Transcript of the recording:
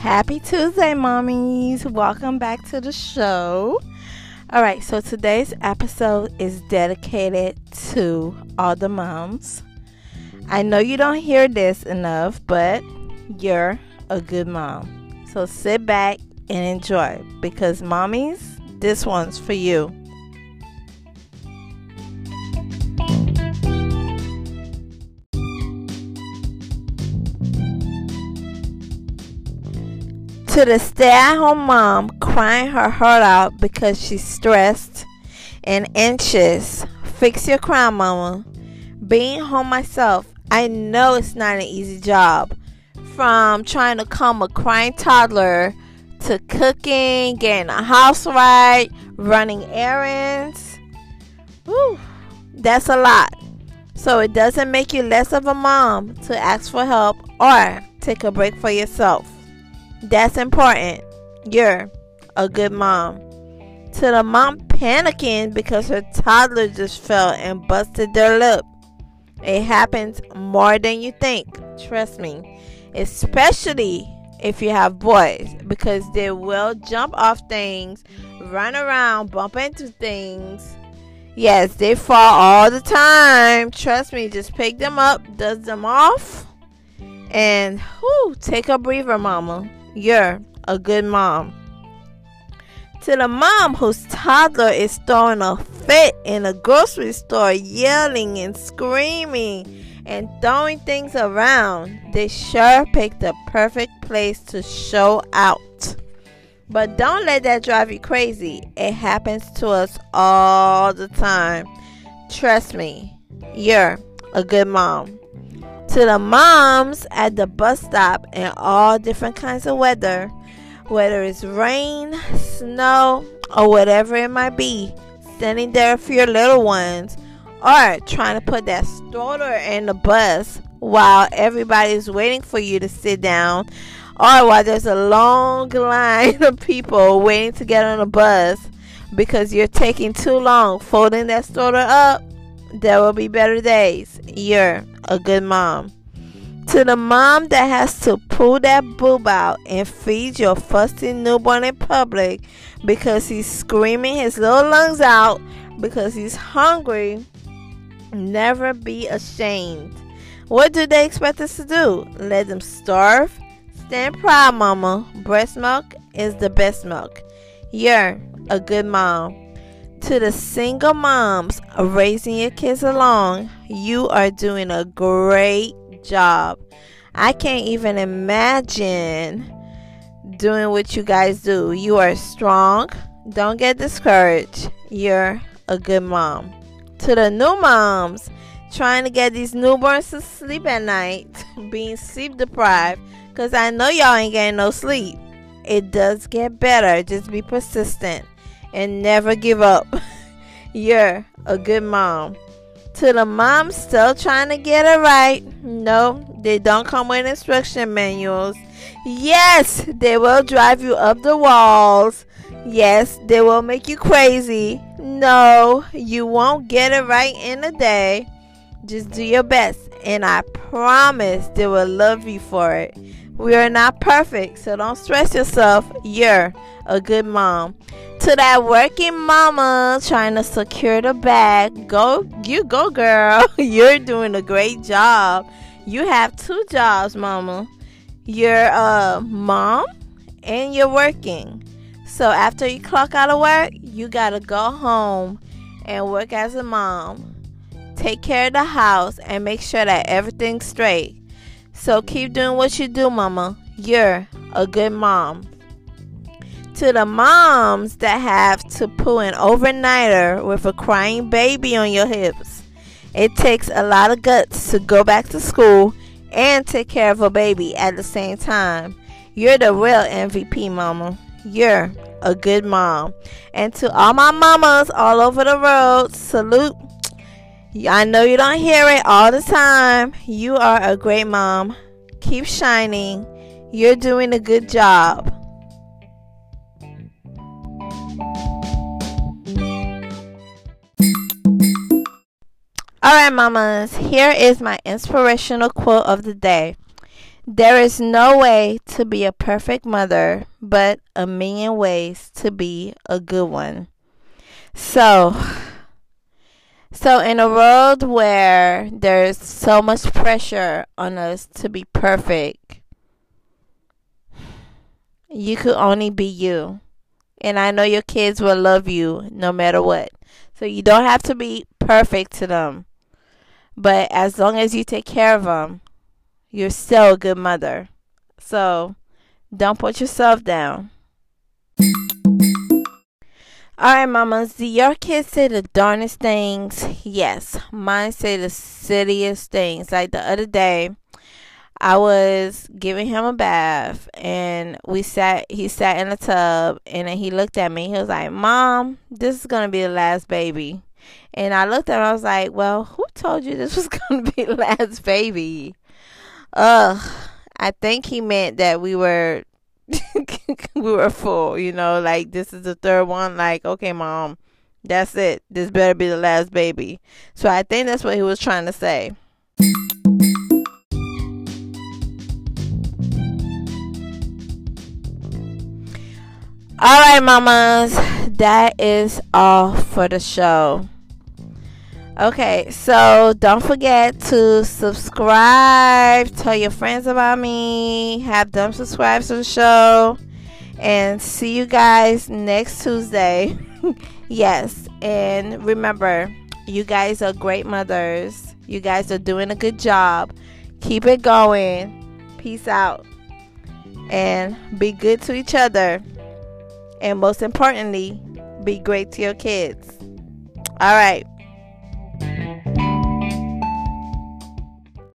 Happy Tuesday, mommies. Welcome back to the show. All right, so today's episode is dedicated to all the moms. I know you don't hear this enough, but you're a good mom. So sit back and enjoy because, mommies, this one's for you. To the stay at home mom crying her heart out because she's stressed and anxious. Fix your crown, mama. Being home myself, I know it's not an easy job. From trying to calm a crying toddler to cooking, getting a house right, running errands. Whew, that's a lot. So it doesn't make you less of a mom to ask for help or take a break for yourself. That's important. You're a good mom. To the mom panicking because her toddler just fell and busted their lip. It happens more than you think. Trust me. Especially if you have boys because they will jump off things, run around, bump into things. Yes, they fall all the time. Trust me, just pick them up, dust them off, and whoo, take a breather, mama. You're a good mom. To the mom whose toddler is throwing a fit in a grocery store, yelling and screaming and throwing things around, they sure picked the perfect place to show out. But don't let that drive you crazy. It happens to us all the time. Trust me, you're a good mom to the moms at the bus stop in all different kinds of weather, whether it's rain, snow, or whatever it might be, standing there for your little ones, or trying to put that stroller in the bus while everybody's waiting for you to sit down, or while there's a long line of people waiting to get on the bus because you're taking too long folding that stroller up. There will be better days. You're a good mom. To the mom that has to pull that boob out and feed your fussy newborn in public because he's screaming his little lungs out because he's hungry, never be ashamed. What do they expect us to do? Let them starve? Stand proud, mama. Breast milk is the best milk. You're a good mom. To the single moms raising your kids along, you are doing a great job. I can't even imagine doing what you guys do. You are strong. Don't get discouraged. You're a good mom. To the new moms trying to get these newborns to sleep at night, being sleep deprived, because I know y'all ain't getting no sleep. It does get better. Just be persistent and never give up. You're a good mom. To the mom still trying to get it right, no, they don't come with instruction manuals. Yes, they will drive you up the walls. Yes, they will make you crazy. No, you won't get it right in a day. Just do your best, and I promise they will love you for it. We are not perfect, so don't stress yourself. You're a good mom. To that working mama trying to secure the bag, go, you go, girl. You're doing a great job. You have two jobs, mama. You're a mom and you're working. So after you clock out of work, you gotta go home and work as a mom. Take care of the house and make sure that everything's straight. So keep doing what you do, mama. You're a good mom. To the moms that have to pull an overnighter with a crying baby on your hips, it takes a lot of guts to go back to school and take care of a baby at the same time. You're the real MVP, mama. You're a good mom. And to all my mamas all over the world, salute I know you don't hear it all the time. You are a great mom. Keep shining. You're doing a good job. All right, mamas, here is my inspirational quote of the day. There is no way to be a perfect mother, but a million ways to be a good one. So, so in a world where there's so much pressure on us to be perfect, you could only be you. And I know your kids will love you no matter what. So you don't have to be perfect to them. But as long as you take care of them, you're still a good mother. So don't put yourself down. Alright, mamas, do your kids say the darnest things? Yes, mine say the silliest things. Like the other day, I was giving him a bath and we sat he sat in the tub and then he looked at me. He was like, Mom, this is gonna be the last baby. And I looked at him, I was like, Well, who told you this was gonna be last baby? Ugh. I think he meant that we were we were full, you know, like this is the third one, like, okay, mom, that's it. This better be the last baby. So I think that's what he was trying to say. All right, mamas, that is all for the show. Okay, so don't forget to subscribe, tell your friends about me, have them subscribe to the show, and see you guys next Tuesday. yes, and remember, you guys are great mothers. You guys are doing a good job. Keep it going. Peace out. And be good to each other. And most importantly, be great to your kids. All right.